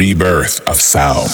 rebirth of sound.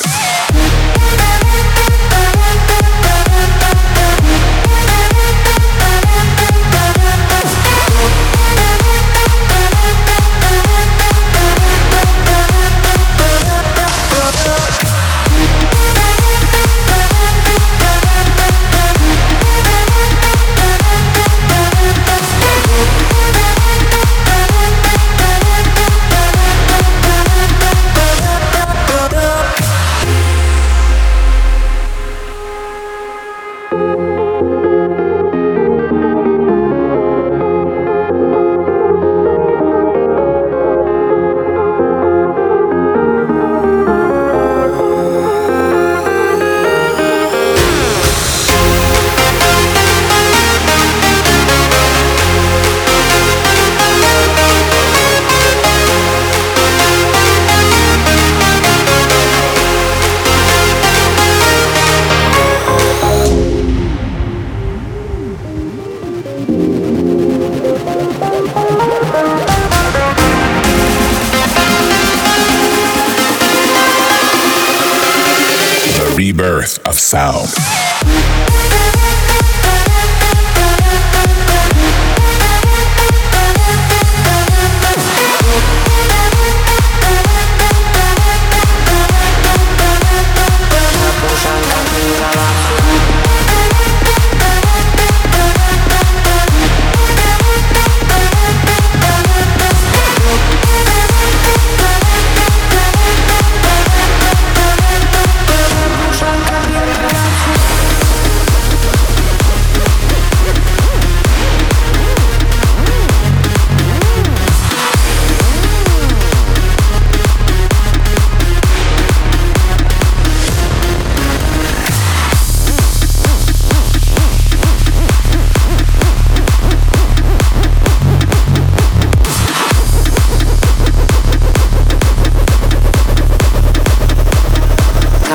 Rebirth of sound.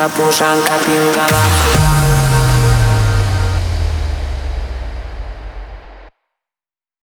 Puszanka, puszanka, pingala